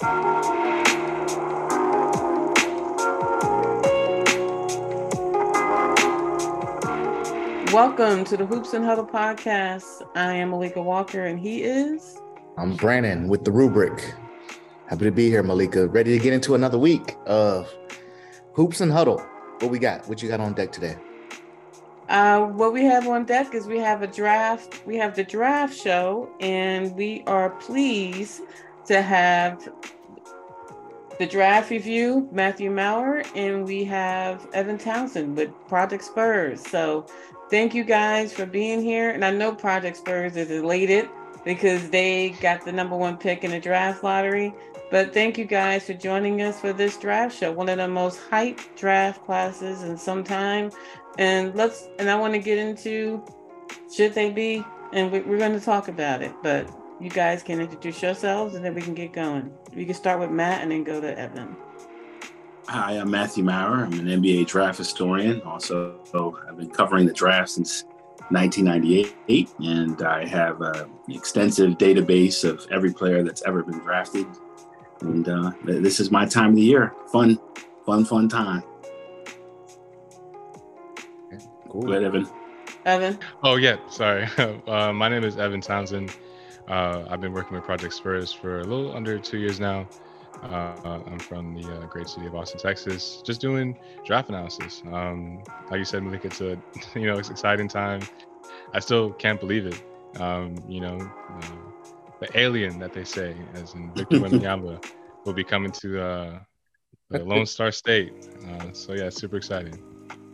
Welcome to the Hoops and Huddle podcast. I am Malika Walker, and he is. I'm Brandon with the rubric. Happy to be here, Malika. Ready to get into another week of Hoops and Huddle. What we got? What you got on deck today? Uh, what we have on deck is we have a draft. We have the draft show, and we are pleased to have the draft review, Matthew Maurer, and we have Evan Townsend with Project Spurs. So thank you guys for being here. And I know Project Spurs is elated because they got the number one pick in the draft lottery. But thank you guys for joining us for this draft show, one of the most hyped draft classes in some time. And let's and I want to get into should they be, and we, we're going to talk about it. But you guys can introduce yourselves, and then we can get going. We can start with Matt, and then go to Evan. Hi, I'm Matthew Maurer. I'm an NBA draft historian. Also, I've been covering the draft since 1998, and I have an extensive database of every player that's ever been drafted. And uh, this is my time of the year. Fun, fun, fun time. Cool. Go ahead, Evan. Evan. Oh yeah, sorry. Uh, my name is Evan Townsend. Uh, I've been working with Project Spurs for a little under two years now. Uh, I'm from the uh, great city of Austin, Texas. Just doing draft analysis. Um, like you said, Malik, it's a you know it's exciting time. I still can't believe it. Um, you know, uh, the alien that they say, as in Victor Wembanyama, will be coming to uh, the Lone Star State. Uh, so yeah, super exciting.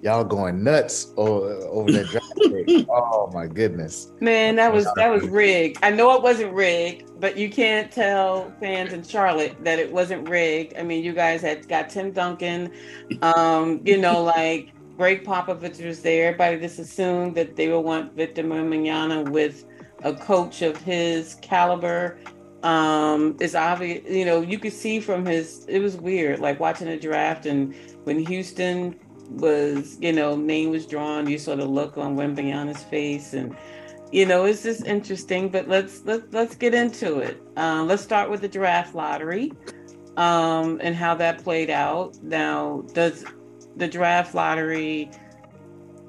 Y'all going nuts over, over that draft Oh my goodness. Man, that was that was rigged. I know it wasn't rigged, but you can't tell fans in Charlotte that it wasn't rigged. I mean, you guys had got Tim Duncan, um, you know, like Gregg Popovich was there. Everybody just assumed that they would want Victor Wembanyama with a coach of his caliber. Um, it's obvious, you know, you could see from his. It was weird, like watching the draft and when Houston was, you know, name was drawn, you saw the look on Wembanyama's face, and you know, it's just interesting. But let's let's let's get into it. Uh, let's start with the draft lottery um, and how that played out. Now, does the draft lottery?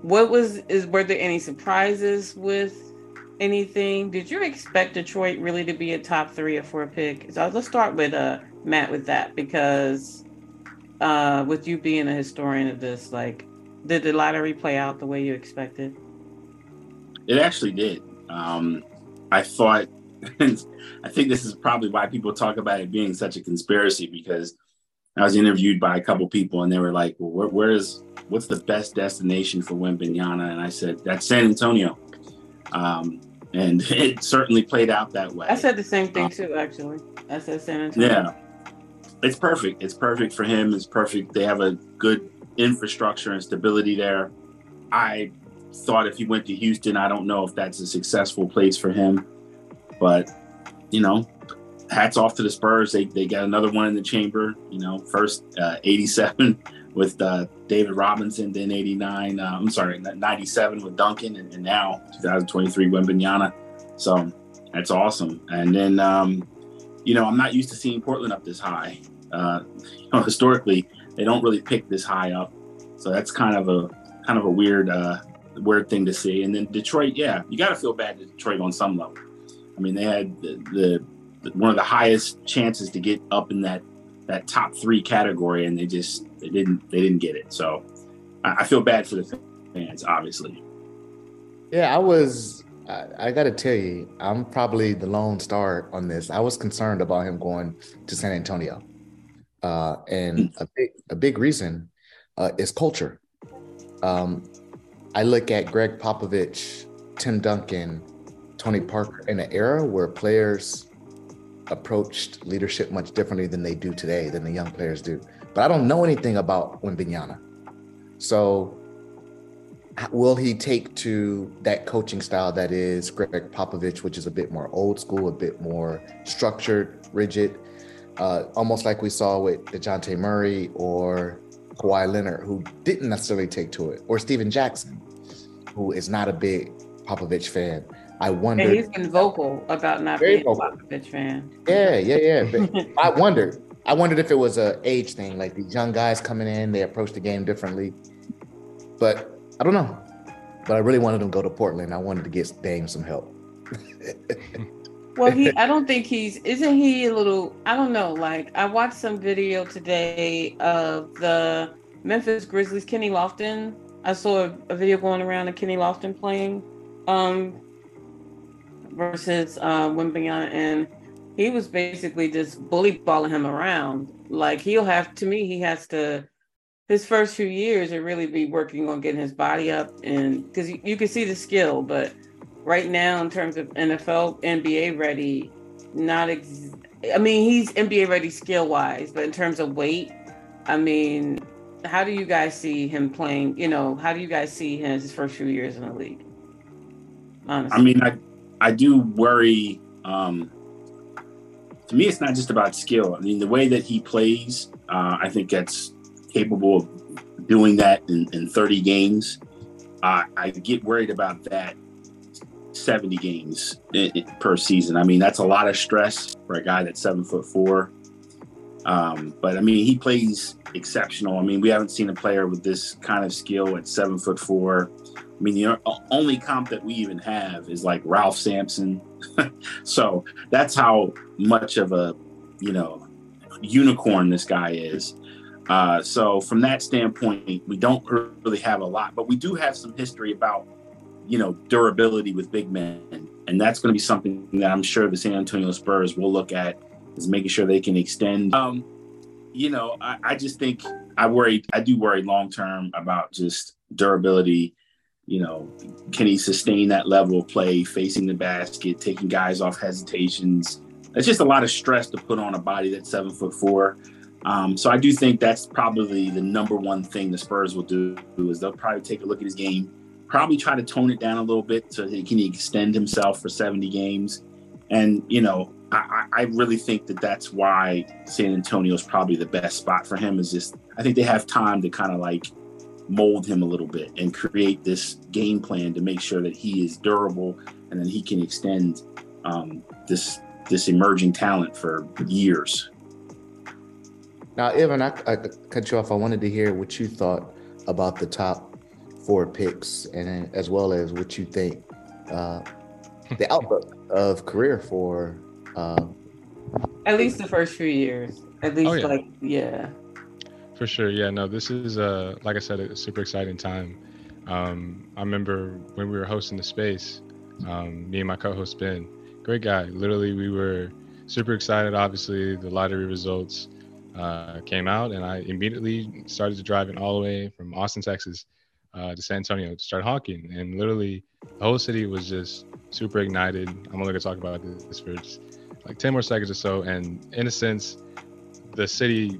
What was is were there any surprises with anything? Did you expect Detroit really to be a top three or four pick? So let's start with uh Matt with that because uh, with you being a historian of this, like, did the lottery play out the way you expected? It actually did. Um, I thought, I think this is probably why people talk about it being such a conspiracy because I was interviewed by a couple people and they were like, well, where, where's, what's the best destination for Wembanyama? And I said, that's San Antonio. Um, and it certainly played out that way. I said the same thing too, actually. I said San Antonio. Yeah it's perfect. It's perfect for him. It's perfect. They have a good infrastructure and stability there. I thought if he went to Houston, I don't know if that's a successful place for him. But, you know, hats off to the Spurs. They, they got another one in the chamber. You know, first uh, 87 with uh, David Robinson, then 89. Uh, I'm sorry, 97 with Duncan, and, and now 2023 Wembanyama. So that's awesome. And then um, you know, I'm not used to seeing Portland up this high. Uh, you know, historically, they don't really pick this high up, so that's kind of a kind of a weird uh, weird thing to see. And then Detroit, yeah, you got to feel bad to Detroit on some level. I mean, they had the, the, one of the highest chances to get up in that that top three category, and they just they didn't they didn't get it. So I, I feel bad for the fans, obviously. Yeah, I was I, got to tell you, I'm probably the lone star on this. I was concerned about him going to San Antonio, uh, and a big a big reason uh, is culture. Um, I look at Gregg Popovich, Tim Duncan, Tony Parker in an era where players approached leadership much differently than they do today, than the young players do. But I don't know anything about Wembanyama. So will he take to that coaching style that is Gregg Popovich, which is a bit more old school, a bit more structured, rigid, uh, almost like we saw with Dejounte Murray or Kawhi Leonard, who didn't necessarily take to it, or Stephen Jackson, who is not a big Popovich fan. I wonder. And he's been vocal about not being vocal. a Popovich fan. Yeah, yeah, yeah. But I wondered. I wondered if it was a age thing, like these young guys coming in, they approach the game differently. But I don't know. But I really wanted him to go to Portland. I wanted to get Dame some help. well, he I don't think he's isn't he a little I don't know, like I watched some video today of the Memphis Grizzlies, Kenny Lofton. I saw a, a video going around of Kenny Lofton playing um versus uh Wembanyama and he was basically just bully balling him around. Like he'll have to me, he has to his first few years and really be working on getting his body up and because you, you can see the skill, but right now in terms of NFL, NBA ready, not ex- I mean, he's NBA ready skill wise, but in terms of weight, I mean, how do you guys see him playing? You know, how do you guys see him his first few years in the league? Honestly. I mean, I I do worry. Um, to me, it's not just about skill. I mean, the way that he plays, uh, I think that's capable of doing that in, in 30 games. Uh, I get worried about that 70 games per season. I mean, that's a lot of stress for a guy that's seven foot four. Um, but I mean, he plays exceptional. I mean, we haven't seen a player with this kind of skill at seven foot four. I mean, the only comp that we even have is like Ralph Sampson. so that's how much of a, you know, unicorn this guy is. Uh, so from that standpoint, we don't really have a lot, but we do have some history about you know, durability with big men. And that's going to be something that I'm sure the San Antonio Spurs will look at is making sure they can extend. Um, you know, I, I just think I worry, I do worry long term about just durability. You know, can he sustain that level of play, facing the basket, taking guys off hesitations? It's just a lot of stress to put on a body that's seven foot four. Um, so I do think that's probably the number one thing the Spurs will do is they'll probably take a look at his game, probably try to tone it down a little bit so he can extend himself for 70 games. And, you know, I, I really think that that's why San Antonio is probably the best spot for him is just, I think they have time to kind of like mold him a little bit and create this game plan to make sure that he is durable and then he can extend um, this this emerging talent for years. Now, Evan, I, I cut you off. I wanted to hear what you thought about the top four picks, and as well as what you think uh, the outlook of career for. Uh, At least the first few years. At least, oh, yeah. like, yeah. For sure, yeah. No, this is uh, like I said, a super exciting time. Um, I remember when we were hosting the space, um, me and my co-host Ben, great guy. Literally, we were super excited. Obviously, the lottery results uh, came out, and I immediately started driving all the way from Austin, Texas, uh, to San Antonio to start honking. And literally, the whole city was just super ignited. I'm only gonna talk about this for just like 10 more seconds or so. And in a sense, the city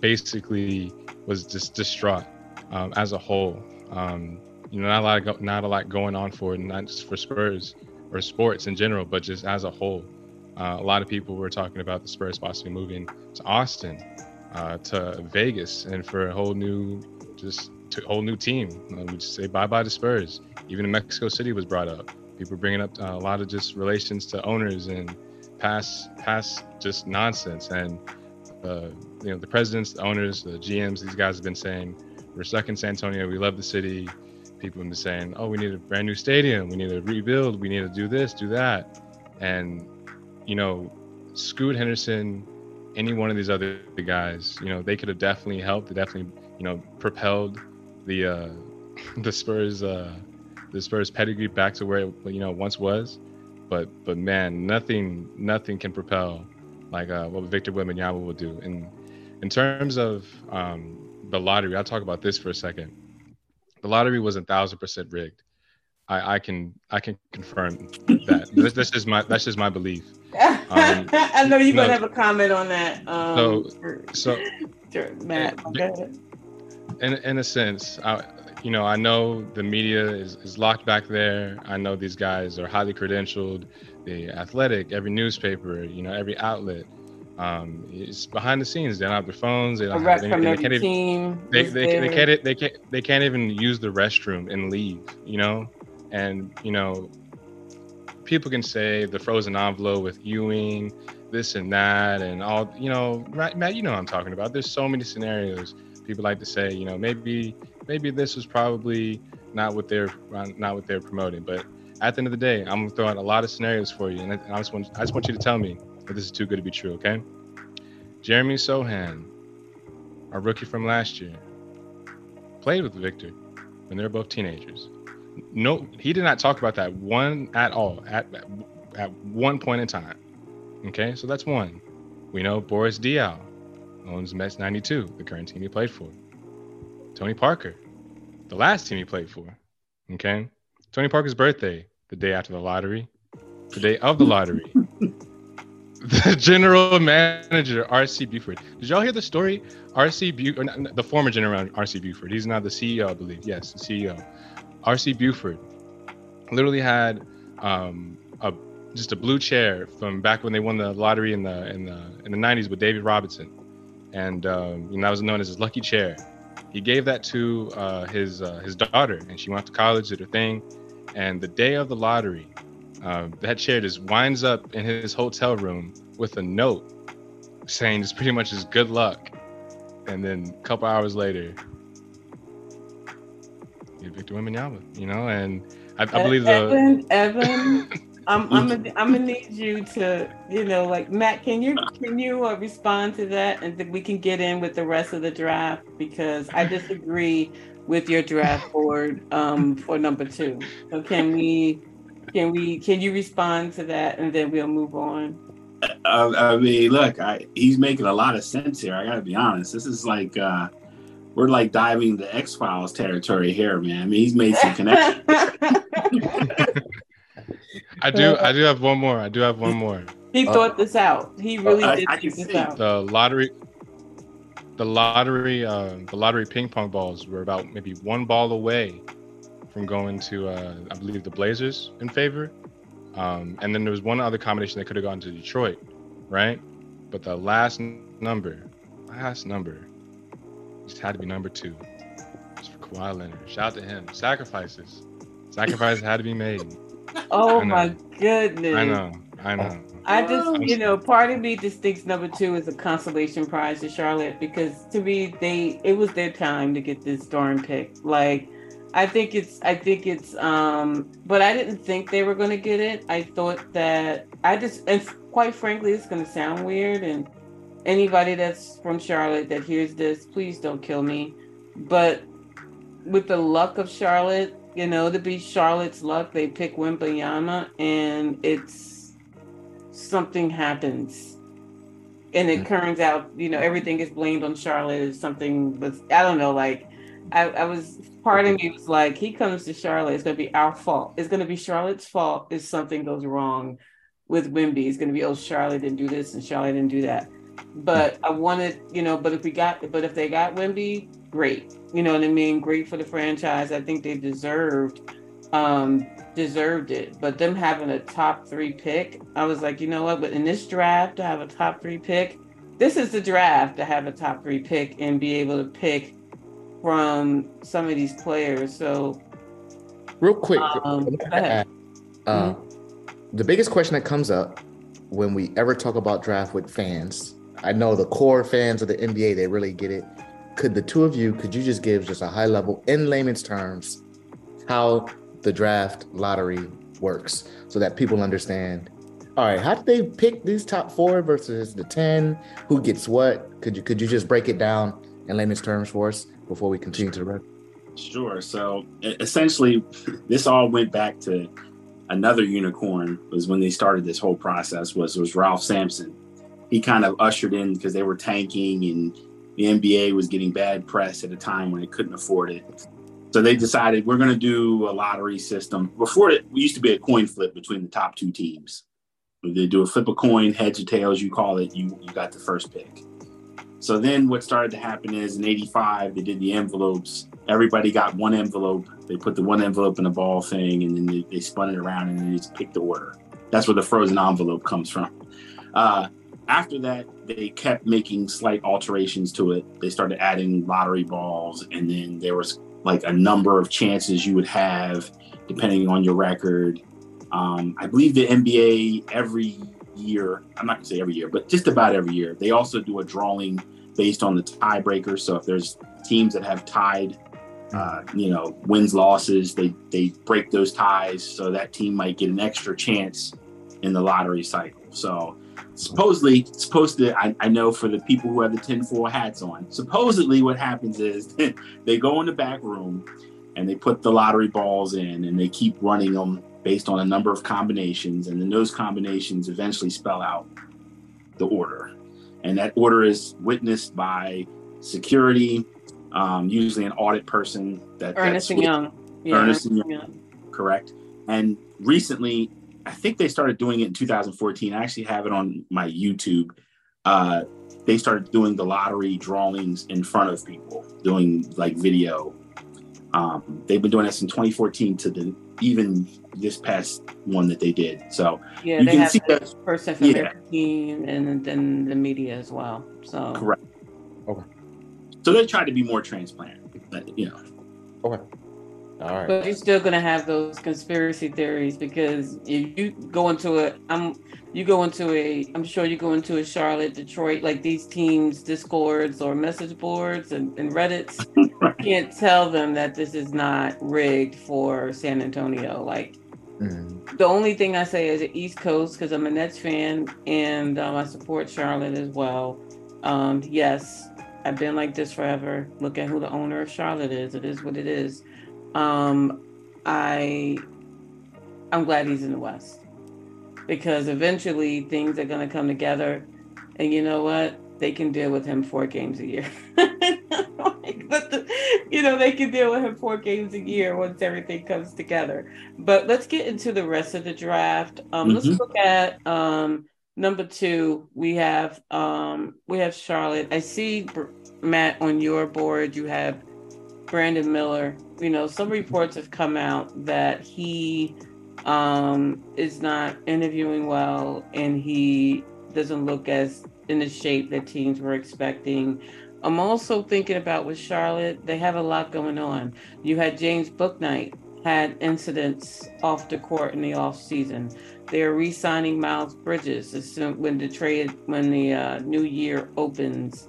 basically was just distraught um, as a whole. Um, you know, not a lot, go- not a lot going on for it, not just for Spurs or sports in general, but just as a whole. Uh, a lot of people were talking about the Spurs possibly moving to Austin, uh, to Vegas, and for a whole new just to whole new team. Uh, we just say bye bye to Spurs. Even in Mexico City was brought up. People bringing up uh, a lot of just relations to owners and past past just nonsense. And uh, you know the presidents, the owners, the GMs, these guys have been saying we're stuck in San Antonio. We love the city. People have been saying, oh, we need a brand new stadium. We need to rebuild. We need to do this, do that. And you know, Scoot Henderson, any one of these other guys, you know, they could have definitely helped. They definitely, you know, propelled the uh, the Spurs uh, the Spurs pedigree back to where it you know once was, but but man, nothing nothing can propel like uh, what Victor Wembanyama will do. And in terms of um, the lottery, I'll talk about this for a second. The lottery was a thousand percent rigged. I, I can I can confirm that. that's, that's just my that's just my belief. Um, I know you're gonna have a comment on that. Um, so so Matt. In in a sense, I, you know, I know the media is, is locked back there. I know these guys are highly credentialed. The athletic, every newspaper, you know, every outlet. Um, it's behind the scenes. They don't have their phones. They don't have anything. They can't, even, they, they, they, can't. They can't. They can't even use the restroom and leave. You know, and you know, people can say the frozen envelope with Ewing, this and that, and all you know, Matt, you know what I'm talking about. There's so many scenarios. People like to say, you know, maybe maybe this was probably not what they're not what they're promoting, but at the end of the day, I'm throwing a lot of scenarios for you, and I just want I just want you to tell me if this is too good to be true. Okay? Jeremy Sochan, our rookie from last year, played with Victor when they were both teenagers. No, he did not talk about that one at all at at one point in time. Okay, so that's one. We know Boris Diaw owns Mets 92, the current team he played for. Tony Parker, the last team he played for. Okay, Tony Parker's birthday, the day after the lottery, the day of the lottery. the general manager, R.C. Buford. Did y'all hear the story? R.C. Buford, the former general R.C. Buford. He's now the CEO, I believe. Yes, the CEO. R.C. Buford literally had um, a just a blue chair from back when they won the lottery in the in the in the 90s with David Robinson, and um, you know that was known as his lucky chair. He gave that to uh, his uh, his daughter, and she went to college, did her thing, and the day of the lottery, uh, that chair just winds up in his hotel room with a note saying just pretty much just good luck. And then a couple hours later, Victor Wembanyama, you know, and I, I believe the Evan, Evan, I'm I'm gonna, I'm gonna need you to, you know, like Matt, can you can you uh, respond to that, and then we can get in with the rest of the draft because I disagree with your draft board um, for number two. So can we can we can you respond to that, and then we'll move on. Uh, I mean, look, I, he's making a lot of sense here. I gotta be honest. This is like uh, we're like diving the X Files territory here, man. I mean, he's made some connections. I do. I do have one more. I do have one more. He uh, thought this out. He really uh, did I, I think this out. The lottery, the lottery, uh, the lottery ping pong balls were about maybe one ball away from going to, uh, I believe, the Blazers in favor. Um, and then there was one other combination that could have gone to Detroit, right? But the last number, last number, just had to be number two. It's for Kawhi Leonard. Shout out to him. Sacrifices. Sacrifices had to be made. Oh my goodness. I know. I know. I just, you know, part of me just thinks number two is a consolation prize to Charlotte because to me, they it was their time to get this darn pick. Like, I think it's, I think it's, um, but I didn't think they were going to get it. I thought that I just, and quite frankly, it's going to sound weird. And anybody that's from Charlotte that hears this, please don't kill me. But with the luck of Charlotte, you know, to be Charlotte's luck, they pick Wembanyama, and it's something happens, and it mm-hmm. turns out, you know, everything is blamed on Charlotte. Is something was I don't know, like I, I was part of me was like, he comes to Charlotte, it's gonna be our fault. It's gonna be Charlotte's fault if something goes wrong with Wimby. It's gonna be oh Charlotte didn't do this and Charlotte didn't do that. But I wanted, you know, but if we got, but if they got Wimby, great. You know what I mean? Great for the franchise. I think they deserved um deserved it. But them having a top three pick, I was like, you know what? But in this draft to have a top three pick, this is the draft to have a top three pick and be able to pick from some of these players. So real quick, um, uh, mm-hmm. the biggest question that comes up when we ever talk about draft with fans, I know the core fans of the NBA, they really get it. Could the two of you could you just give just a high level in layman's terms how the draft lottery works so that people understand? All right how did they pick these top four versus the 10 who gets what? Could you could you just break it down in layman's terms for us before we continue to the rest? Sure so essentially this all went back to another unicorn was when they started this whole process was was ralph sampson he kind of ushered in because they were tanking and the NBA was getting bad press at a time when it couldn't afford it. So they decided we're going to do a lottery system. Before it, we used to be a coin flip between the top two teams. They do a flip a coin, heads or tails, you call it, you, you got the first pick. So then what started to happen is in 85, they did the envelopes. Everybody got one envelope. They put the one envelope in the ball thing and then they, they spun it around and they just picked the order. That's where the frozen envelope comes from. Uh, after that, they kept making slight alterations to it. They started adding lottery balls, and then there was like a number of chances you would have depending on your record. Um, I believe the NBA every year, I'm not gonna say every year, but just about every year, they also do a drawing based on the tiebreaker. So if there's teams that have tied, uh, you know, wins losses, they they break those ties, so that team might get an extra chance in the lottery cycle. So supposedly supposed to I, I know for the people who have the tinfoil hats on supposedly what happens is they go in the back room and they put the lottery balls in and they keep running them based on a number of combinations. And then those combinations eventually spell out the order. And that order is witnessed by security um, usually an audit person that Ernst and Young. Yeah, Ernst and Young correct? And recently I think they started doing it in 2014. I actually have it on my YouTube. Uh, they started doing the lottery drawings in front of people, doing like video. Um, they've been doing this in 2014 to the even this past one that they did. So yeah, you they can have see that person from yeah. their team and then the media as well. So correct. Okay. So they tried to be more transparent, but, you know. Okay. All right. But you're still gonna have those conspiracy theories because if you go into a, I'm, you go into a, I'm sure you go into a Charlotte, Detroit, like these teams, discords or message boards and, and Reddit's. right. can't tell them that this is not rigged for San Antonio. Like mm-hmm. the only thing I say is the East Coast because I'm a Nets fan and um, I support Charlotte as well. Um, yes, I've been like this forever. Look at who the owner of Charlotte is. It is what it is um, I I'm glad he's in the West because eventually things are going to come together, and you know what? They can deal with him four games a year. but the, you know they can deal with him four games a year once everything comes together. But let's get into the rest of the draft. Um, mm-hmm. Let's look at um, number two. We have um, we have Charlotte. I see Matt on your board. You have Brandon Miller, you know, some reports have come out that he um, is not interviewing well and he doesn't look as in the shape that teams were expecting. I'm also thinking about with Charlotte, they have a lot going on. You had James Bouknight had incidents off the court in the off season. They're re-signing Miles Bridges when the trade when the uh, new year opens.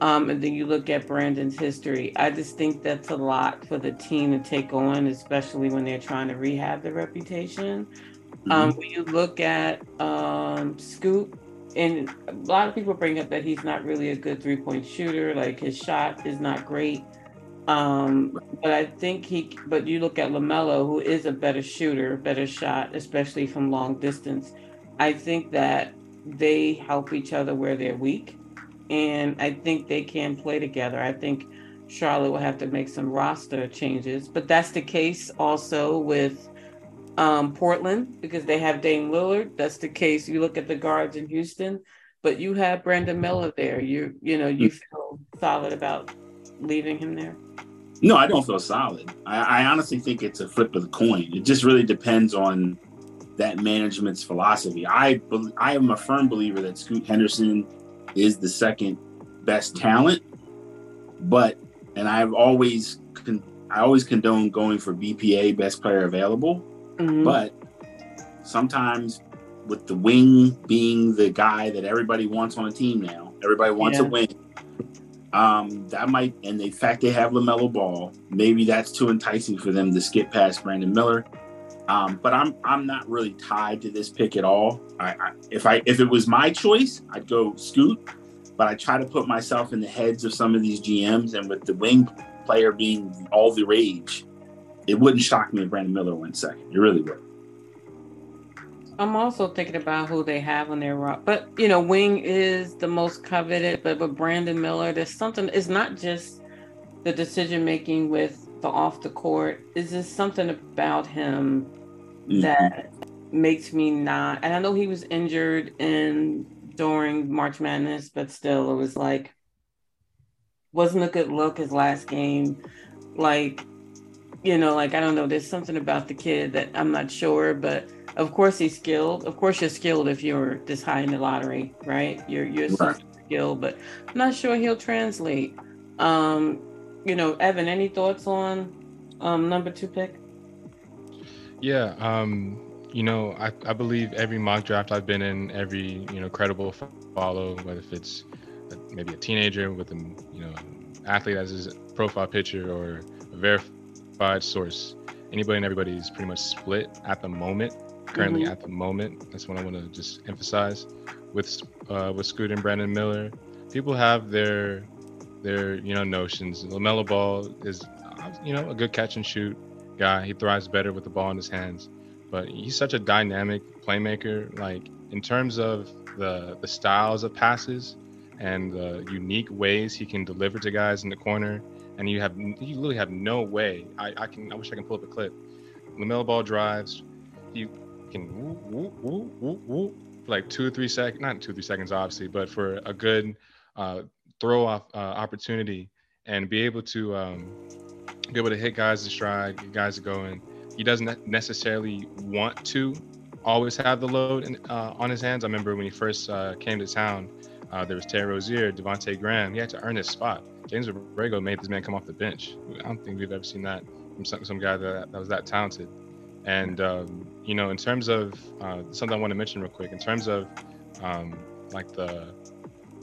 Um, and then you look at Brandon's history. I just think that's a lot for the team to take on, especially when they're trying to rehab their reputation. Mm-hmm. Um, when you look at um, Scoot, and a lot of people bring up that he's not really a good three point shooter, like his shot is not great. Um, but I think he, but you look at LaMelo, who is a better shooter, better shot, especially from long distance. I think that they help each other where they're weak and I think they can play together. I think Charlotte will have to make some roster changes, but that's the case also with um, Portland because they have Dame Lillard. That's the case. You look at the guards in Houston, but you have Brandon Miller there. You you know you feel solid about leaving him there. No, I don't feel solid. I, I honestly think it's a flip of the coin. It just really depends on that management's philosophy. I I am a firm believer that Scoot Henderson is the second best talent, but and I've always con- I always condone going for BPA best player available, mm-hmm. but sometimes with the wing being the guy that everybody wants on a team now, everybody wants yeah. a wing. Um, that might, and the fact they have LaMelo Ball, maybe that's too enticing for them to skip past Brandon Miller. Um, but I'm I'm not really tied to this pick at all. I, I, if I if it was my choice, I'd go Scoot. But I try to put myself in the heads of some of these GMs, and with the wing player being all the rage, it wouldn't shock me if Brandon Miller went second. It really would. I'm also thinking about who they have on their rock, but you know, wing is the most coveted. But with Brandon Miller, there's something. It's not just the decision making with the off the court. Is there something about him mm-hmm. that makes me not. And I know he was injured in during March Madness, but still, it was like wasn't a good look his last game. Like, you know, like I don't know. There's something about the kid that I'm not sure, but of course he's skilled. Of course you're skilled if you're this high in the lottery, right? You're you're right. skilled, but I'm not sure he'll translate. Um, you know, Evan, any thoughts on um number two pick? Yeah, um, you know, I, I believe every mock draft I've been in, every you know credible follow, whether if it's a, maybe a teenager with a you know athlete as his profile picture or a verified source, anybody and everybody is pretty much split at the moment. Currently, mm-hmm. at the moment, that's what I want to just emphasize with uh, with Scoot and Brandon Miller. People have their their you know notions. LaMelo Ball is you know a good catch and shoot guy. He thrives better with the ball in his hands, but he's such a dynamic playmaker. Like in terms of the the styles of passes and the unique ways he can deliver to guys in the corner, and you have you literally have no way. I, I can I wish I can pull up a clip. LaMelo Ball drives. You can woo, woo, woo, woo, woo, for like two or three seconds, not two or three seconds, obviously, but for a good uh, throw off uh, opportunity and be able to um, be able to hit guys in stride, get guys going. He doesn't necessarily want to always have the load in, uh, on his hands. I remember when he first uh, came to town, uh, there was Terry Rozier, Devonte Graham. He had to earn his spot. James Borrego made this man come off the bench. I don't think we've ever seen that from some, some guy that, that was that talented. And um, you know, in terms of uh, something I want to mention real quick, in terms of um, like the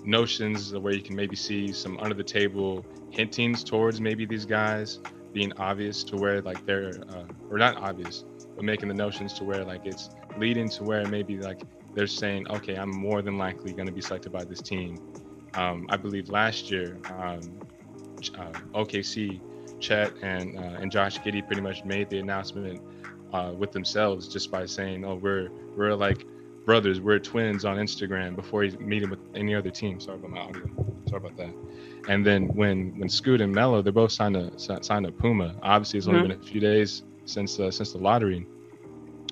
notions of where you can maybe see some under the table hintings towards maybe these guys being obvious to where like they're uh, or not obvious but making the notions to where like it's leading to where maybe like they're saying okay i'm more than likely going to be selected by this team. Um, i believe last year um, uh, okc chet and uh, and josh giddey pretty much made the announcement uh, with themselves just by saying oh we're we're like brothers. We're twins on Instagram before he's meeting with any other team. Sorry about my audio. Sorry about that. And then when when Scoot and Melo, they're both signed to signed to Puma. Obviously, it's only mm-hmm. been a few days since uh, since the lottery,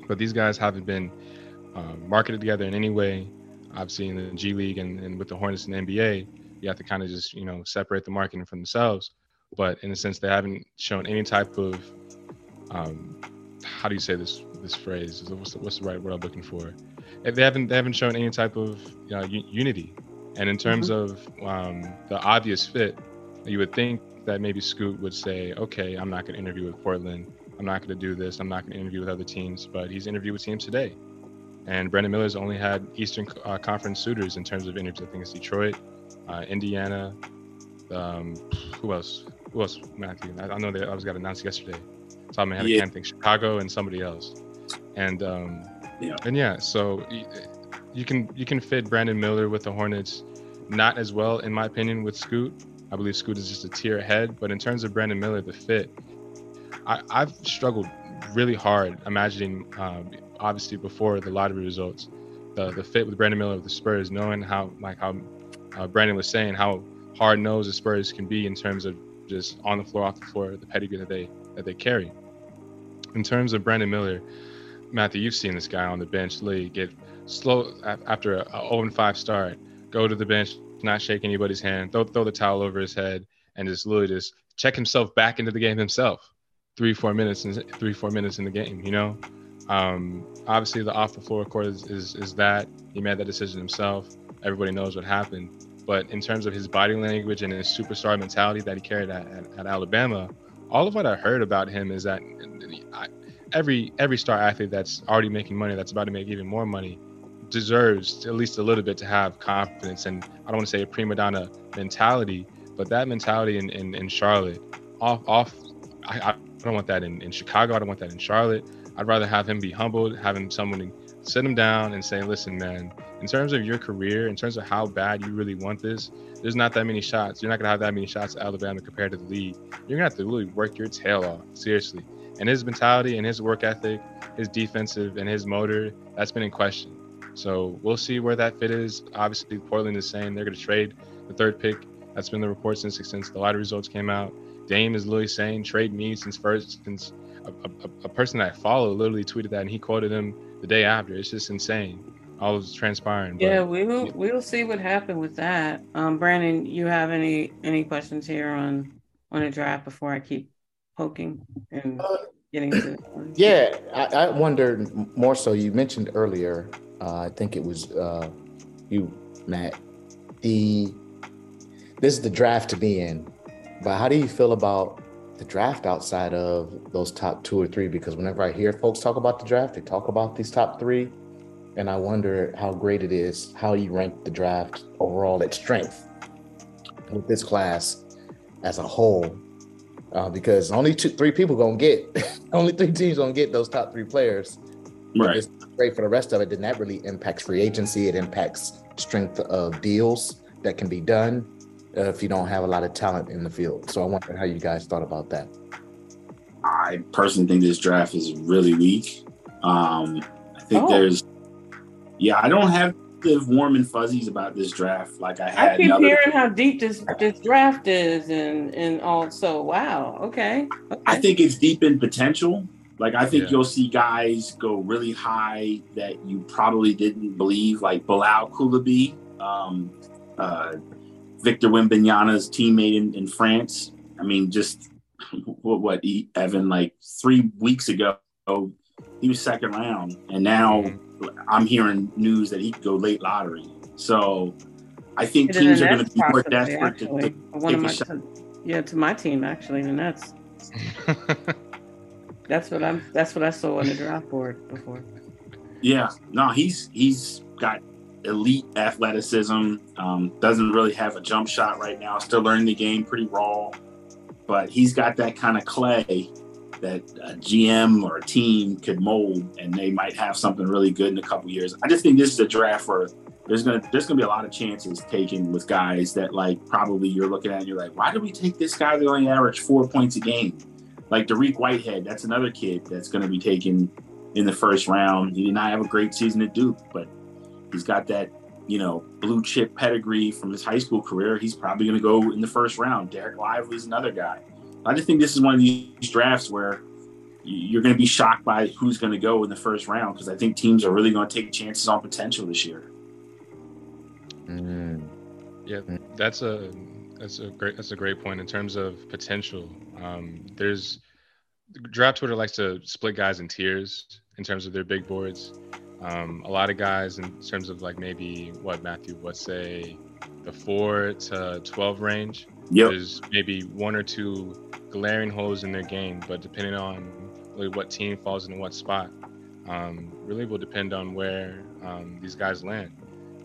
but these guys haven't been um, marketed together in any way. Obviously, in the G League and, and with the Hornets and the NBA, you have to kind of just you know separate the marketing from themselves. But in a sense, they haven't shown any type of um, how do you say this this phrase? What's the, what's the right word I'm looking for? They haven't they haven't shown any type of uh, unity. And in terms mm-hmm. of um, the obvious fit, you would think that maybe Scoot would say, "Okay, I'm not going to interview with Portland. I'm not going to do this. I'm not going to interview with other teams." But he's interviewed with teams today, and Brandon Miller's only had Eastern uh, Conference suitors in terms of interviews. I think it's Detroit, uh, Indiana. Um, who else? Who else? Matthew. I, I know that I was got announced yesterday. So I'm gonna yeah. think Chicago and somebody else. And um, yeah. And yeah, so you can you can fit Brandon Miller with the Hornets, not as well in my opinion with Scoot. I believe Scoot is just a tier ahead, but in terms of Brandon Miller, the fit, I, have struggled really hard imagining, um, obviously before the lottery results, the the fit with Brandon Miller with the Spurs, knowing how like how uh, Brandon was saying how hard nosed the Spurs can be in terms of just on the floor, off the floor, the pedigree that they that they carry. In terms of Brandon Miller, Matthew, you've seen this guy on the bench literally get slow after a, 0 5 start, go to the bench, not shake anybody's hand, throw, throw the towel over his head, and just literally just check himself back into the game himself. Three, four minutes, in, three, four minutes in the game, you know? Um, obviously, the off the floor record is, is, is that. He made that decision himself. Everybody knows what happened. But in terms of his body language and his superstar mentality that he carried at, at, at Alabama, all of what I heard about him is that I, every every star athlete that's already making money, that's about to make even more money, deserves at least a little bit to have confidence and I don't want to say a prima donna mentality, but that mentality in, in, in Charlotte, off off I, I don't want that in, in Chicago, I don't want that in Charlotte. I'd rather have him be humbled, having someone sit him down and say, listen, man, in terms of your career, in terms of how bad you really want this, there's not that many shots. You're not gonna have that many shots at Alabama compared to the league. You're gonna have to really work your tail off, seriously and his mentality and his work ethic, his defensive and his motor, that's been in question. So we'll see where that fit is. Obviously, Portland is saying they're going to trade the third pick. That's been the report since since the lottery results came out. Dame is literally saying trade me since first since a, a, a, person that I follow literally tweeted that and he quoted him the day after. It's just insane. All is transpiring. Yeah, but, we will we will see what happened with that. Um, Brandon, you have any any questions here on on a draft before I keep poking and uh, getting to Yeah, I, I wondered more so. You mentioned earlier, uh, I think it was uh, you, Matt. The this is the draft to be in, but how do you feel about the draft outside of those top two or three? Because whenever I hear folks talk about the draft, they talk about these top three. And I wonder how great it is, how you rank the draft overall at strength with this class as a whole. Uh, because only two, three people gonna get, only three teams gonna get those top three players. Right. It's great for the rest of it. Then that really impacts free agency. It impacts strength of deals that can be done uh, if you don't have a lot of talent in the field. So I wonder how you guys thought about that. I personally think this draft is really weak. Um, I think Oh. there's, yeah, I don't have the warm and fuzzies about this draft like I had. I had. keep in other- hearing how deep this this draft is, and and also, wow, okay, okay. I think it's deep in potential. Like I think Yeah. you'll see guys go really high that you probably didn't believe, like Bilal Coulibaly, um, uh, Victor Wembanyama's teammate in, in France. I mean, just what what Evan like three weeks ago he was second round, and now I'm hearing news that he could go late lottery. So I think It is teams are going to be more desperate to, actually. to One of take a my, shot. yeah, to my team actually, the Nets. That's what I'm. That's what I saw on the draft board before. Yeah, no, he's he's got elite athleticism. Um, doesn't really have a jump shot right now. Still learning the game, pretty raw, but he's got that kind of clay that a GM or a team could mold, and they might have something really good in a couple years. I just think this is a draft where there's gonna there's gonna be a lot of chances taken with guys that like probably you're looking at and you're like, why did we take this guy that only averaged four points a game? Like Dariq Whitehead, that's another kid that's gonna be taken in the first round. He did not have a great season at Duke, but he's got that, you know, blue chip pedigree from his high school career. He's probably going to go in the first round. Dereck Lively's another guy. I just think this is one of these drafts where you're going to be shocked by who's going to go in the first round because I think teams are really going to take chances on potential this year. Mm. Yeah, that's a that's a great that's a great point in terms of potential. Um, there's draft Twitter likes to split guys in tiers in terms of their big boards. Um, a lot of guys in terms of like maybe what Matthew, let's say the four to twelve range. Yep. There's maybe one or two glaring holes in their game, but depending on really what team falls in what spot, um, really will depend on where um, these guys land.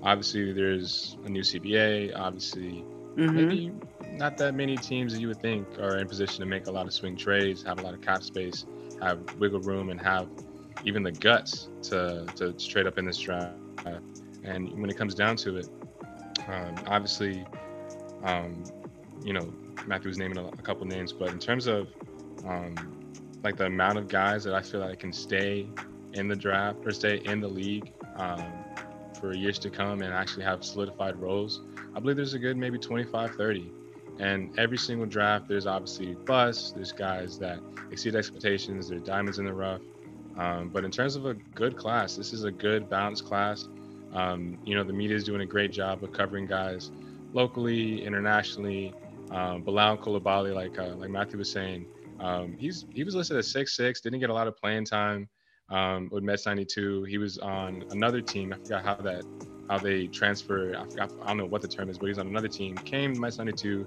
Obviously, there's a new CBA. Obviously, hmm maybe not that many teams that you would think are in position to make a lot of swing trades, have a lot of cap space, have wiggle room, and have even the guts to to trade up in this draft. And when it comes down to it, um, obviously, um, you know, Matthew was naming a, a couple names, but in terms of um, like the amount of guys that I feel like can stay in the draft or stay in the league um, for years to come and actually have solidified roles, I believe there's a good maybe 25, 30. And every single draft, there's obviously busts, there's guys that exceed expectations, there's diamonds in the rough. Um, but in terms of a good class, this is a good balanced class. Um, you know, the media is doing a great job of covering guys locally, internationally. Um, Bilal Coulibaly, like uh, like Matthew was saying, um, he's he was listed at six six, didn't get a lot of playing time um, with Mets 92. He was on another team. I forgot how that how they transfer. I, forgot, I don't know what the term is, but he's on another team. Came Mets 92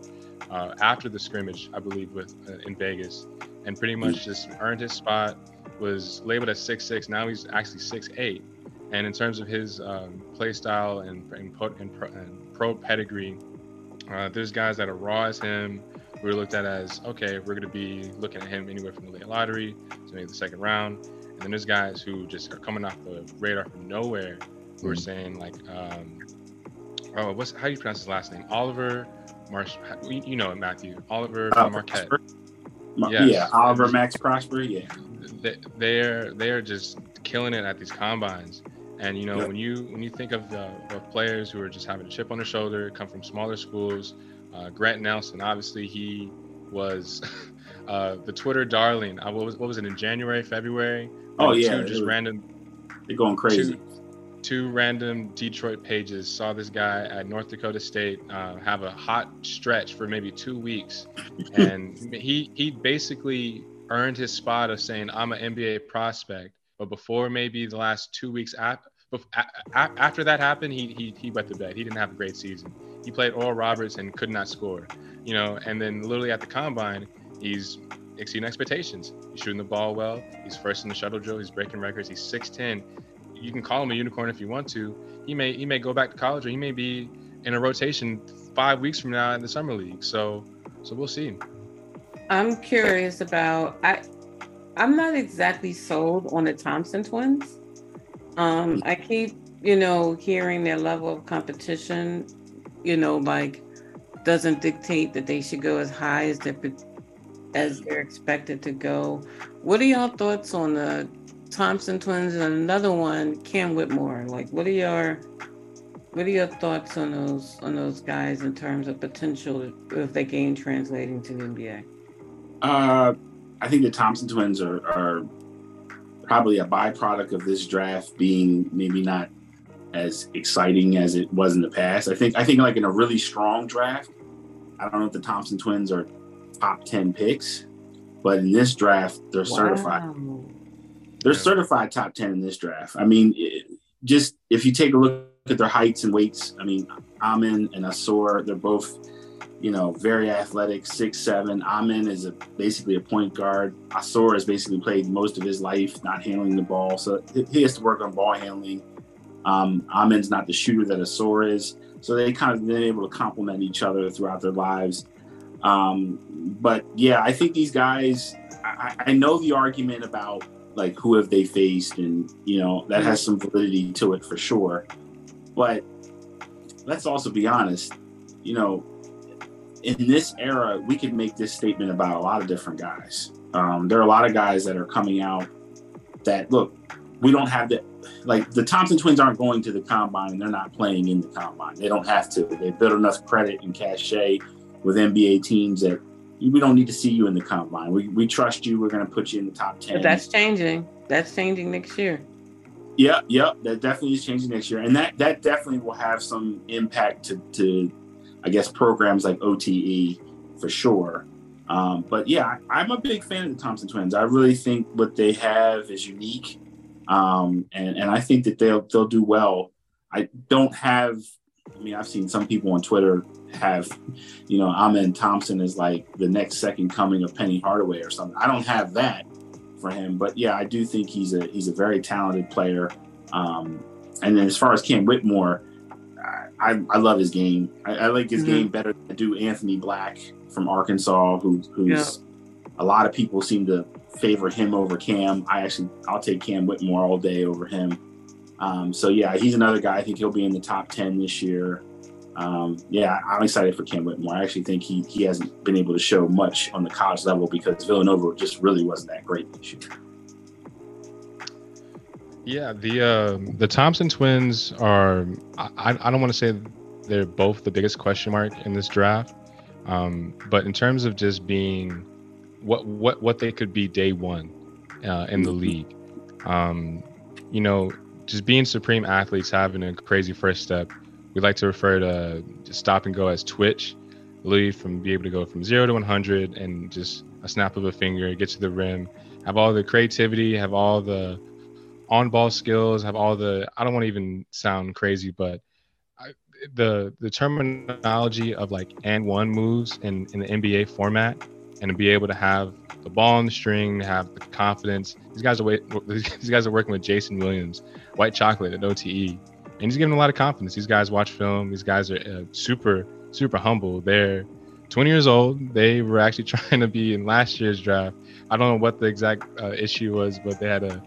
uh, after the scrimmage, I believe, with uh, in Vegas, and pretty much just earned his spot. Was labeled as six six. Now he's actually six eight. And in terms of his um, play style and and, pro, and pro pedigree, uh, there's guys that are raw as him. We're looked at as okay, we're going to be looking at him anywhere from the late lottery to maybe the second round. And then there's guys who just are coming off the radar from nowhere. Who are Mhm. saying like, um, oh, what's how do you pronounce his last name? Oliver Marsh. You know it, Matthew. Oliver Uh, Marquette. Ma- Yes. Yeah, Oliver Max Prosper. Yeah, they, they're they're just killing it at these combines. And you know Yeah. when you when you think of, uh, of players who are just having a chip on their shoulder, come from smaller schools, uh, Grant Nelson, obviously he was uh, the Twitter darling. Uh, what was what was it in January, February? Oh, yeah, two just was- random they're going crazy. two, two random Detroit pages saw this guy at North Dakota State uh, have a hot stretch for maybe two weeks, and he he basically earned his spot of saying I'm an NBA prospect. But before maybe the last two weeks after after that happened, he he he wet the bed. He didn't have a great season. He played Oral Roberts and could not score, you know. And then literally at the combine, he's exceeding expectations. He's shooting the ball well. He's first in the shuttle drill. He's breaking records. He's 6'10. You can call him a unicorn if you want to. He may he may go back to college or he may be in a rotation five weeks from now in the summer league. So so we'll see. I'm curious about I I'm not exactly sold on the Thompson twins. Um, I keep, you know, hearing their level of competition, you know, like doesn't dictate that they should go as high as they're as they're expected to go. What are y'all thoughts on the Thompson twins and another one, Cam Whitmore? Like, what are your what are your thoughts on those on those guys in terms of potential if they gain translating to the NBA? Uh, I think the Thompson twins are, are probably a byproduct of this draft being maybe not as exciting as it was in the past. I think I think like in a really strong draft, I don't know if the Thompson twins are top 10 picks, but in this draft, they're wow. certified. They're certified top 10 in this draft. I mean, it, just if you take a look at their heights and weights, I mean, Amen and Ausar, they're both, you know, very athletic, six seven. Amen is a, basically a point guard. Ausar has basically played most of his life not handling the ball, so he has to work on ball handling. Um, Amen's not the shooter that Ausar is, so they kind of been able to complement each other throughout their lives. Um, but yeah, I think these guys. I, I know the argument about like who have they faced, and you know that has some validity to it for sure. But let's also be honest. You know, in this era, we could make this statement about a lot of different guys. Um, there are a lot of guys that are coming out that look, we don't have the like the Thompson twins aren't going to the combine and they're not playing in the combine. They don't have to. They built enough credit and cachet with NBA teams that we don't need to see you in the combine. We, we trust you. We're going to put you in the top 10. But that's changing. That's changing next year. Yeah, yeah, that definitely is changing next year. And that, that definitely will have some impact to, to I guess, programs like OTE for sure. Um, but yeah, I, am a big fan of the Thompson twins. I really think what they have is unique. Um, and, and I think that they'll, they'll do well. I don't have, I mean, I've seen some people on Twitter have, you know, Amen Thompson is like the next second coming of Penny Hardaway or something. I don't have that for him, but yeah, I do think he's a he's a very talented player. Um, and then as far as Cam Whitmore, I, I love his game. I, I like his mm-hmm. game better than I do Anthony Black from Arkansas, who, who's yeah. a lot of people seem to favor him over Cam. I actually I'll take Cam Whitmore all day over him. Um, so yeah, he's another guy. I think he'll be in the top ten this year um, yeah, I'm excited for Cam Whitmore. I actually think he he hasn't been able to show much on the college level because Villanova just really wasn't that great this year. Yeah, the uh, the Thompson twins are. I, I don't want to say they're both the biggest question mark in this draft, um, but in terms of just being what what what they could be day one uh, in the league, um, you know, just being supreme athletes, having a crazy first step we like to refer to stop and go as twitch literally from be able to go from zero to 100 and just a snap of a finger get to the rim have all the creativity have all the on ball skills have all the i don't want to even sound crazy but I, the the terminology of like and one moves in, in the nba format and to be able to have the ball on the string have the confidence these guys are wait, these guys are working with jason williams white chocolate at ote and he's giving a lot of confidence. These guys watch film. These guys are uh, super, super humble. They're 20 years old. They were actually trying to be in last year's draft. I don't know what the exact uh, issue was, but they had get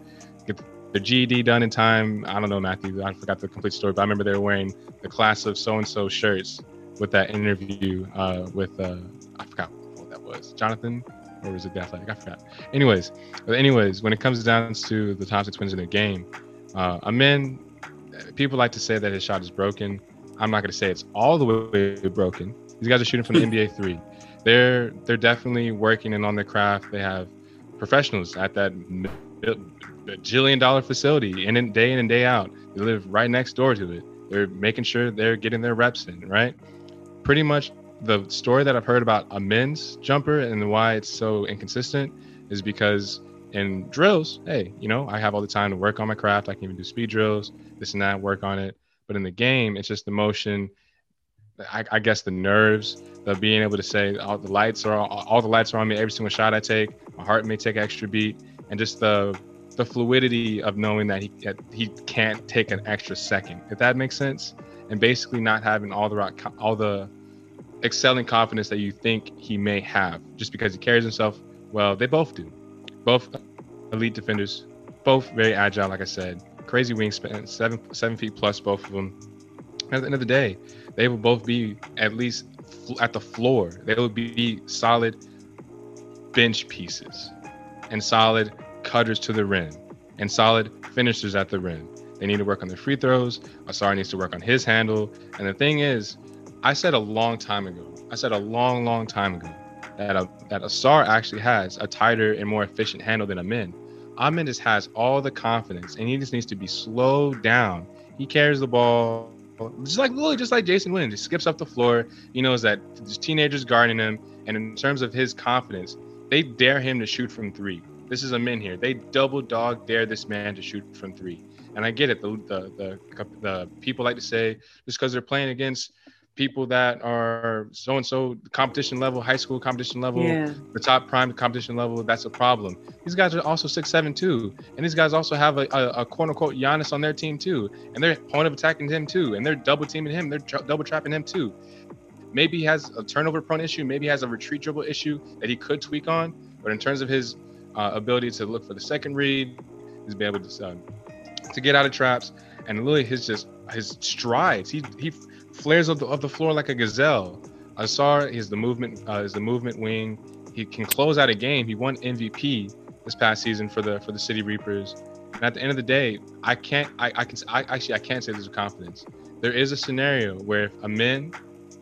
their GED done in time. I don't know, Matthew. I forgot the complete story, but I remember they were wearing the class of so and so shirts with that interview uh, with uh, I forgot what that was, Jonathan, or was it the athletic? I forgot. Anyways, anyways, when it comes down to the Thompson twins in the game, uh, Amen people like to say that his shot is broken. I'm not going to say it's all the way broken. These guys are shooting from the NBA three. They're they're definitely working and on their craft. They have professionals at that jillion dollar facility, and day in and day out, they live right next door to it. They're making sure they're getting their reps in, right? Pretty much the story that I've heard about Amen's jumper and why it's so inconsistent is because in drills, hey, you know, I have all the time to work on my craft. I can even do speed drills, this and that, work on it. But in the game, it's just the motion. I, I, guess the nerves, the being able to say all the lights are all, all the lights are on me every single shot I take. My heart may take extra beat, and just the the fluidity of knowing that he he can't take an extra second, if that makes sense, and basically not having all the rock, all the excelling confidence that you think he may have, just because he carries himself well. They both do, both elite defenders, both very agile, like I said, crazy wingspan, seven seven feet plus, both of them. At the end of the day, they will both be at least at the floor. They will be solid bench pieces and solid cutters to the rim and solid finishers at the rim. They need to work on their free throws. Ausar needs to work on his handle. And the thing is, I said a long time ago, I said a long, long time ago that a, that Ausar actually has a tighter and more efficient handle than Amen. Amen just has all the confidence and he just needs to be slowed down. He carries the ball just like literally just like Jason Williams, he skips up the floor. He knows that there's teenagers guarding him, and in terms of his confidence, they dare him to shoot from three. This is Amen here. They double dog dare this man to shoot from three. And I get it. The the the, the people like to say just because they're playing against people that are so and so competition level, high school competition level, yeah. the top prime competition level, that's a problem. These guys are also six seven too, and these guys also have a, a, a quote unquote Giannis on their team too, and they're point of attacking him too, and they're double teaming him, they're tra- double trapping him too. Maybe he has a turnover prone issue, maybe he has a retreat dribble issue that he could tweak on, but in terms of his uh, ability to look for the second read, he's been able to uh, to get out of traps, and really his just his strides. He he flares of the, of the floor like a gazelle. Ausar is the movement uh, is the movement wing. He can close out a game. He won MVP this past season for the for the City Reapers. And at the end of the day, I can't I, I can I actually I can't say this with confidence. There is a scenario where Amen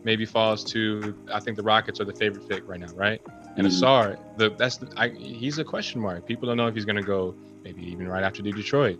maybe falls to I think the Rockets are the favorite pick right now, right? And mm-hmm. The that's the, I, he's a question mark. People don't know if he's going to go maybe even right after the Detroit.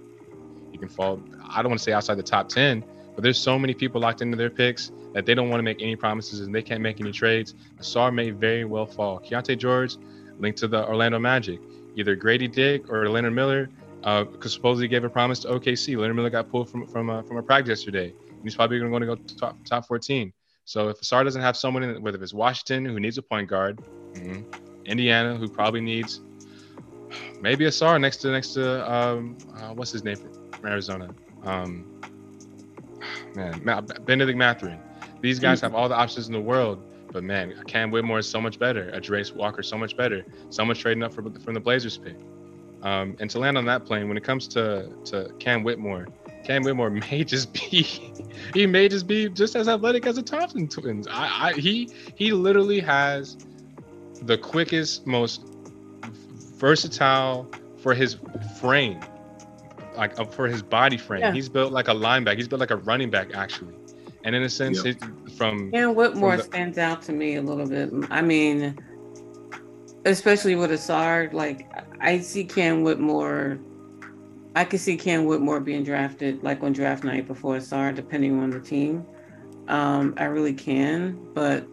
He can fall. I don't want to say outside the top ten, but there's so many people locked into their picks that they don't want to make any promises and they can't make any trades. Ausar may very well fall. Keyonte George linked to the Orlando Magic. Either Grady Dick or Leonard Miller, because uh, supposedly gave a promise to OKC. Leonard Miller got pulled from from, uh, from a practice yesterday. And he's probably going to go top, top 14. So if Ausar doesn't have someone, in, whether it's Washington who needs a point guard, mm-hmm, Indiana who probably needs maybe Ausar next to next to um, uh, what's his name from Arizona. Um, man, Bennedict Mathurin. These guys have all the options in the world, but man, Cam Whitmore is so much better. Jarace Walker so much better. Someone's trading up for, from the Blazers pick. Um, and to land on that plane, when it comes to to Cam Whitmore, Cam Whitmore may just be he may just be just as athletic as the Thompson twins. I, I he he literally has the quickest, most versatile for his frame like uh, for his body frame. Yeah. He's built like a linebacker. He's built like a running back actually. And in a sense, yep. it, from yeah, Whitmore the, stands out to me a little bit. I mean, especially with Ausar, like I see Cam Whitmore. I could see Cam Whitmore being drafted like on draft night before Ausar, depending on the team. Um, I really can, but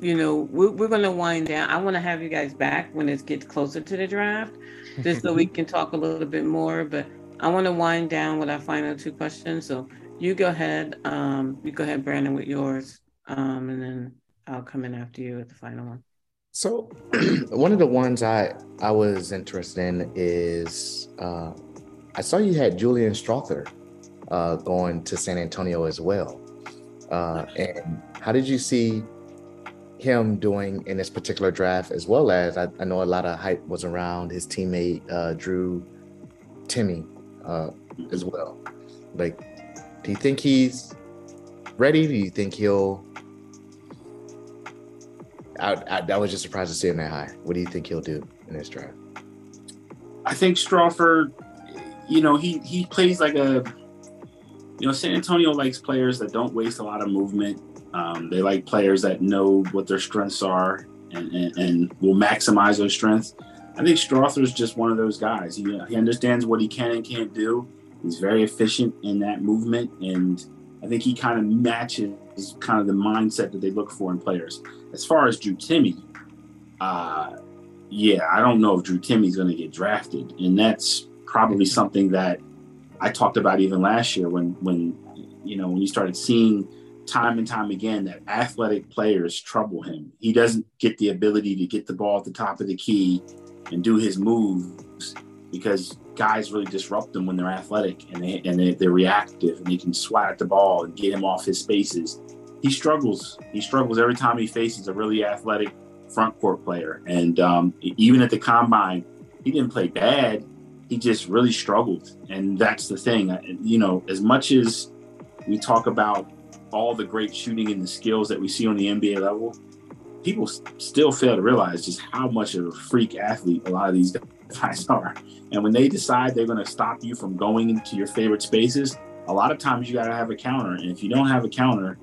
you know, we're, we're going to wind down. I want to have you guys back when it gets closer to the draft just so we can talk a little bit more. But I want to wind down with our final two questions. So you go ahead. Um, you go ahead, Brandon, with yours, um, and then I'll come in after you with the final one. So, one of the ones I I was interested in is uh, I saw you had Julian Strawther uh, going to San Antonio as well. Uh, and how did you see him doing in this particular draft, as well as I, I know a lot of hype was around his teammate uh, Drew Timme uh, as well. Like, do you think he's ready? Do you think he'll? I, I, I was just surprised to see him that high. What do you think he'll do in this draft? I think Strawther, you know, he he plays like a, you know, San Antonio likes players that don't waste a lot of movement um, they like players that know what their strengths are and, and, and will maximize those strengths. I think Strawther is just one of those guys. He, he understands what he can and can't do. He's very efficient in that movement, and I think he kind of matches kind of the mindset that they look for in players. As far as Drew Timme, uh, yeah, I don't know if Drew Timme is going to get drafted, and that's probably something that I talked about even last year when when you know when you started seeing time and time again that athletic players trouble him. He doesn't get the ability to get the ball at the top of the key and do his moves because guys really disrupt them when they're athletic and they and they, are reactive and they can swat at the ball and get him off his spaces. He struggles. He struggles every time he faces a really athletic front court player. And um, even at the combine, he didn't play bad. He just really struggled, and that's the thing. You know, as much as we talk about all the great shooting and the skills that we see on the NBA level, people still fail to realize just how much of a freak athlete a lot of these guys are. And when they decide they're going to stop you from going into your favorite spaces, a lot of times you got to have a counter. And if you don't have a counter,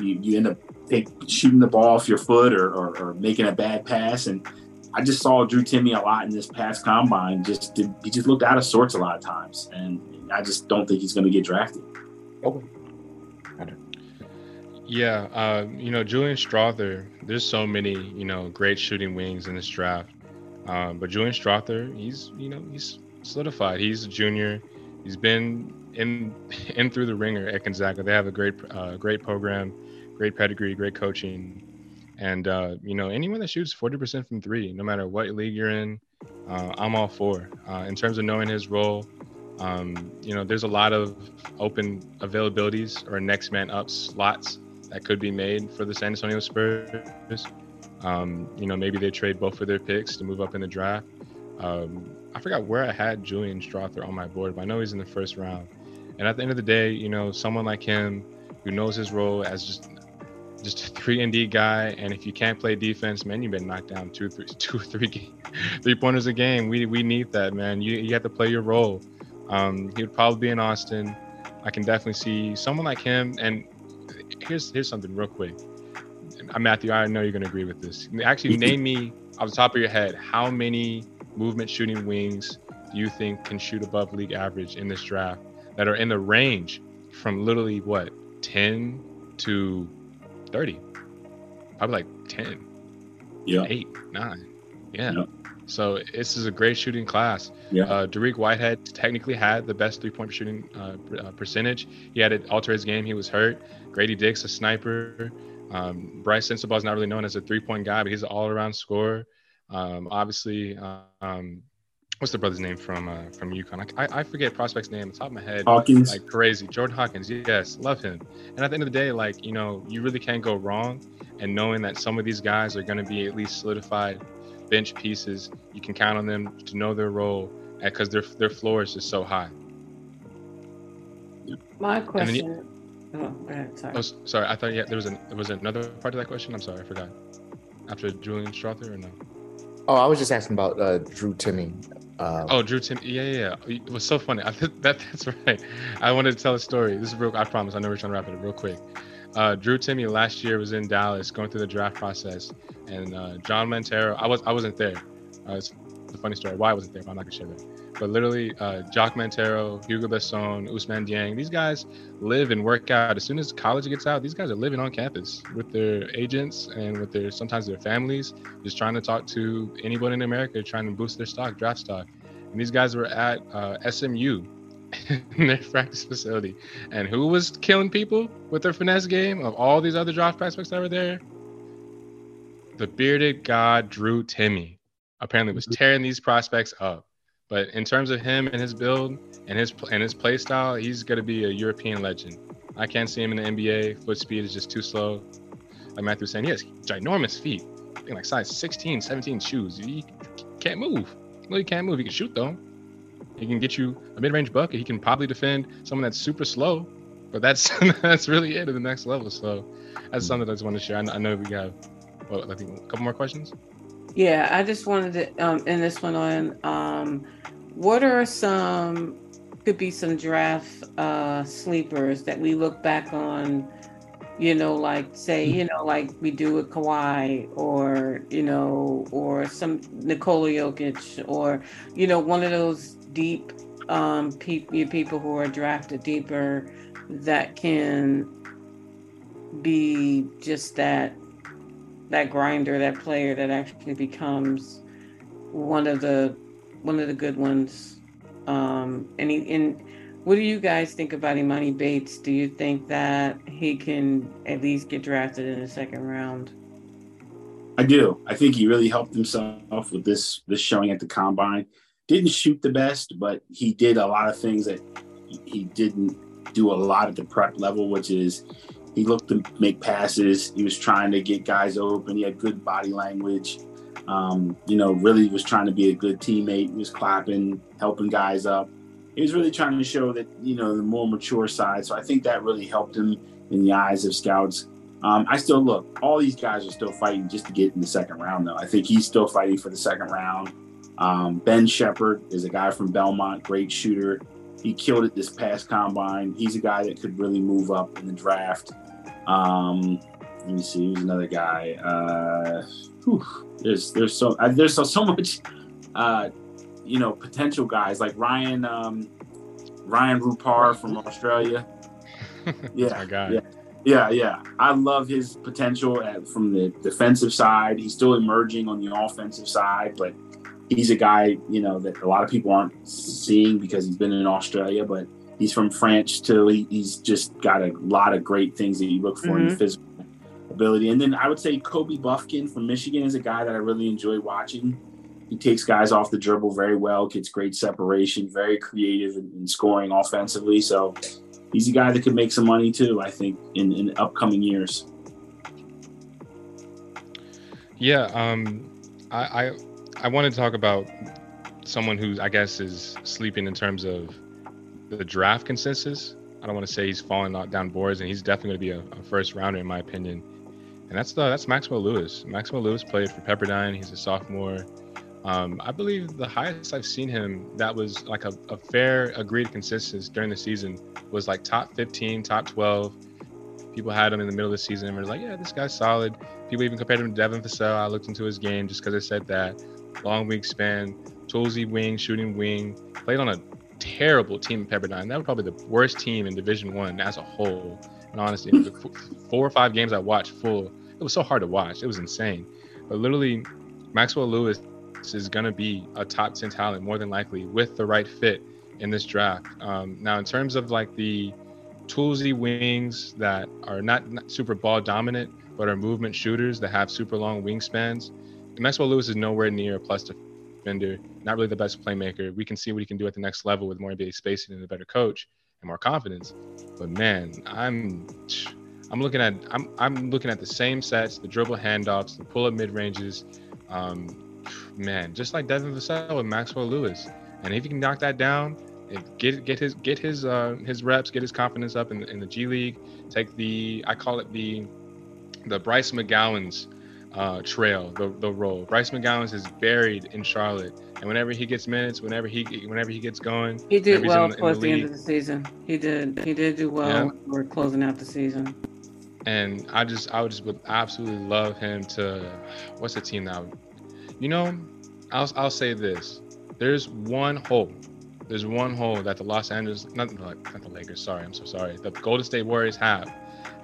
you, you end up take, shooting the ball off your foot or, or, or, making a bad pass. And I just saw Drew Timme a lot in this past combine. Just he just looked out of sorts a lot of times, and I just don't think he's going to get drafted. Okay. Yeah, uh, you know, Julian Strawther. there's so many, you know, great shooting wings in this draft. Um, but Julian Strawther, he's, you know, he's solidified. He's a junior. He's been in in through the ringer at Gonzaga. They have a great uh, great program, great pedigree, great coaching. And uh, you know, anyone that shoots 40% from three, no matter what league you're in, uh, I'm all for. Uh, in terms of knowing his role, um, you know, there's a lot of open availabilities or next man up slots that could be made for the San Antonio Spurs. Um, you know, maybe they trade both of their picks to move up in the draft. Um, I forgot where I had Julian Strawther on my board, but I know he's in the first round. And at the end of the day, you know, someone like him who knows his role as just just a three and D guy, and if you can't play defense, man, you've been knocked down two, three, two, three, three pointers a game. We we need that, man. You you have to play your role. Um, he would probably be in Austin. I can definitely see someone like him, and here's here's something real quick. Uh, Matthew, I know you're gonna agree with this. Actually, name me off the top of your head how many movement shooting wings do you think can shoot above league average in this draft that are in the range from literally what 10 to 30? Probably like 10. Yeah. Eight, nine. Yeah. yeah. So this is a great shooting class. Yeah. Uh, Dariq Whitehead technically had the best three point shooting uh, uh, percentage. He had to alter his game. He was hurt. Grady Dick's a sniper. Um, Brice Sensabaugh is not really known as a three point guy, but he's an all around scorer. Um, obviously, um, what's the brother's name from uh, from UConn? I, I forget prospect's name. On top of my head. Hawkins. Like crazy. Jordan Hawkins. Yes, love him. And at the end of the day, like you know, you really can't go wrong. And knowing that some of these guys are going to be at least solidified bench pieces, you can count on them to know their role because their their floor is just so high. My question. Oh, ahead, sorry. Oh, sorry. I thought yeah, there was an there was another part of that question. I'm sorry, I forgot. After Julian Strawther or no? Oh, I was just asking about uh, Drew Timme. Um, oh, Drew Timme. Yeah, yeah, yeah. It was so funny. I, that that's right. I wanted to tell a story. This is real. I promise. I know we're trying to wrap it up real quick. Uh, Drew Timme last year was in Dallas going through the draft process, and uh, John Montero. I was I wasn't there. Uh, it's a funny story. Why I wasn't there? But I'm not gonna share that. But literally, uh, Jacques Montero, Hugo Besson, Ousmane Dieng, these guys live and work out. As soon as college gets out, these guys are living on campus with their agents and with their sometimes their families, just trying to talk to anyone in America, trying to boost their stock, draft stock. And these guys were at uh, SMU in their practice facility. And who was killing people with their finesse game of all these other draft prospects that were there? The bearded god Drew Timme apparently was tearing these prospects up. But in terms of him and his build and his and his play style, he's going to be a European legend. I can't see him in the NBA. Foot speed is just too slow. Like Matthew was saying, he has ginormous feet. I think like size 16, 17 shoes. He can't move. No, he can't move. He can shoot though. He can get you a mid-range bucket. He can probably defend someone that's super slow. But that's that's really it at the next level. So that's something I just want to share. I know, I know we got, well, I think a couple more questions. Yeah, I just wanted to um, end this one on um, what are some could be some draft uh, sleepers that we look back on, you know, like say, you know, like we do with Kawhi or you know, or some Nikola Jokic or you know, one of those deep um, pe- people who are drafted deeper that can be just that that grinder, that player that actually becomes one of the one of the good ones. Um, and he, and What do you guys think about Emoni Bates? Do you think that he can at least get drafted in the second round? I do. I think he really helped himself with this this showing at the combine. Didn't shoot the best, but he did a lot of things that he didn't do a lot at the prep level, which is he looked to make passes. He was trying to get guys open. He had good body language. Um, you know, really was trying to be a good teammate. He was clapping, helping guys up. He was really trying to show that, you know, the more mature side. So I think that really helped him in the eyes of scouts. Um, I still look, all these guys are still fighting just to get in the second round, though. I think he's still fighting for the second round. Um, ben Sheppard is a guy from Belmont, great shooter. He killed it this past combine. He's a guy that could really move up in the draft. Um, let me see, who's another guy? Uh, whew, there's there's so uh, there's so, so much, uh, you know, potential guys like Ryan um, Ryan Rupert from Australia. Yeah, yeah, yeah, yeah. I love his potential at, from the defensive side. He's still emerging on the offensive side, but he's a guy you know that a lot of people aren't seeing because he's been in Australia, but he's from France too. He, he's just got a lot of great things that you look for mm-hmm. in physical ability. And then I would say Kobe Bufkin from Michigan is a guy that I really enjoy watching. He takes guys off the dribble very well, gets great separation, very creative in, in scoring offensively. So he's a guy that could make some money too, I think, in, in upcoming years. Yeah, um, I, I I want to talk about someone who I guess is sleeping in terms of the draft consensus. I don't want to say he's falling down boards, and he's definitely going to be a, a, first rounder in my opinion. And that's the that's Maxwell Lewis. Maxwell Lewis played for Pepperdine. He's a sophomore. Um, I believe the highest I've seen him that was like a, a fair agreed consensus during the season was like top 15, top 12. People had him in the middle of the season and were like, yeah, this guy's solid. People even compared him to Devin Vassell. I looked into his game just because I said that. Long wingspan, toolsy wing, shooting wing. Played on a terrible team in Pepperdine. That was probably the worst team in Division One as a whole. And honestly, four or five games I watched full, it was so hard to watch. It was insane. But literally, Maxwell Lewis is going to be a top 10 talent more than likely with the right fit in this draft. Um, now, in terms of like the toolsy wings that are not, not super ball dominant, but are movement shooters that have super long wingspans, Maxwell Lewis is nowhere near a plus defender, not really the best playmaker. We can see what he can do at the next level with more NBA spacing and a better coach and more confidence. But man, I'm I'm looking at I'm I'm looking at the same sets, the dribble handoffs, the pull up mid ranges. Um, man, just like Devin Vassell with Maxwell Lewis. And if he can knock that down, get get his get his uh, his reps, get his confidence up in in the G League. Take the I call it the the Bryce McGowens uh, trail, the, the role. Bryce McGowens is buried in Charlotte, and whenever he gets minutes, whenever he whenever he gets going, he did well towards the, the, end of the season. He did he did do well. Yeah. We're closing out the season. And I just I would just would absolutely love him to. What's the team now? You know, I'll I'll say this. There's one hole. There's one hole that the Los Angeles, not, not the Lakers. Sorry, I'm so sorry. The Golden State Warriors have,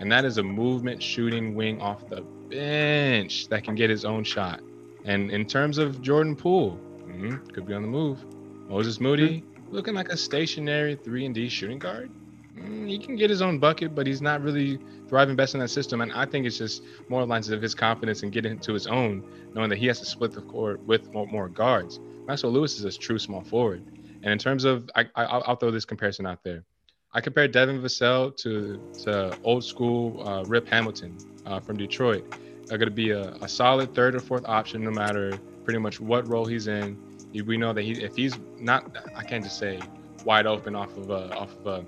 and that is a movement shooting wing off the bench that can get his own shot. And in terms of Jordan Poole, mm-hmm, could be on the move. Moses Moody, mm-hmm. looking like a stationary three and D shooting guard. Mm, he can get his own bucket, but he's not really thriving best in that system. And I think it's just more lines of his confidence and getting to his own, knowing that he has to split the court with more, more guards. Maxwell Lewis is a true small forward. And in terms of, I, I, will throw this comparison out there. I compare Devin Vassell to to old school uh, Rip Hamilton uh, from Detroit. Are going to be a, a, solid third or fourth option, no matter pretty much what role he's in. We know that he, if he's not, I can't just say wide open off of off of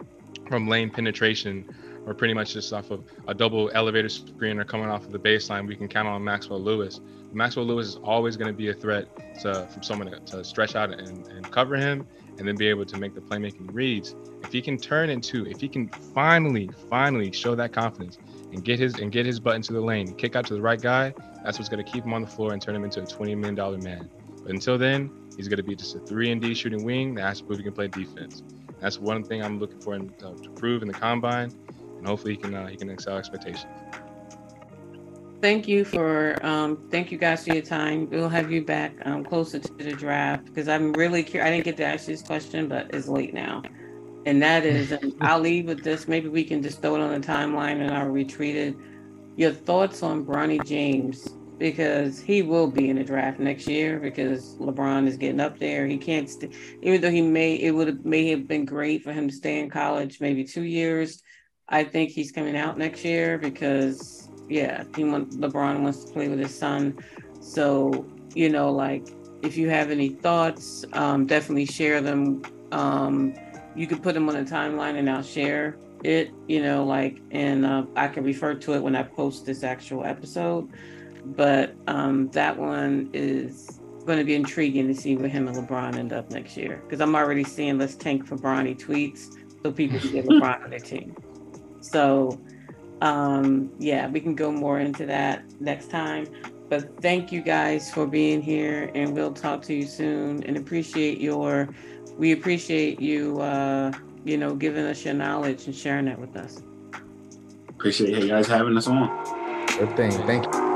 from lane penetration, or pretty much just off of a double elevator screen or coming off of the baseline. We can count on Maxwell Lewis. Maxwell Lewis is always going to be a threat to, from someone to, to stretch out and, and cover him and then be able to make the playmaking reads. If he can turn into, if he can finally, finally show that confidence and get his and get his butt into the lane, kick out to the right guy, that's what's to keep him on the floor and turn him into a twenty million dollar man. But until then, he's to be just a three and D shooting wing that has to prove he can play defense. That's one thing I'm looking for him to, to prove in the combine, and hopefully he can uh, he can excel expectations thank you for um, thank you guys for your time. We'll have you back um, closer to the draft because I'm really curious. I didn't get to ask this question, but it's late now. and that is, and I'll leave with this. Maybe we can just throw it on the timeline and I'll retweet it. Your thoughts on Bronny James because he will be in the draft next year because LeBron is getting up there. He can't, st- even though he may, it would have may have been great for him to stay in college maybe two years. I think he's coming out next year because yeah, he want LeBron wants to play with his son. So you know, like if you have any thoughts, um, definitely share them. Um, you can put them on a timeline and I'll share it. You know, like and uh, I can refer to it when I post this actual episode but um, that one is going to be intriguing to see where him and LeBron end up next year. Because I'm already seeing let's tank for Bronny tweets so people can get LeBron on their team. So, um, yeah, we can go more into that next time. But thank you guys for being here, and we'll talk to you soon. And appreciate your, we appreciate you, uh, you know, giving us your knowledge and sharing that with us. Appreciate you guys having us on. Good thing. Thank you.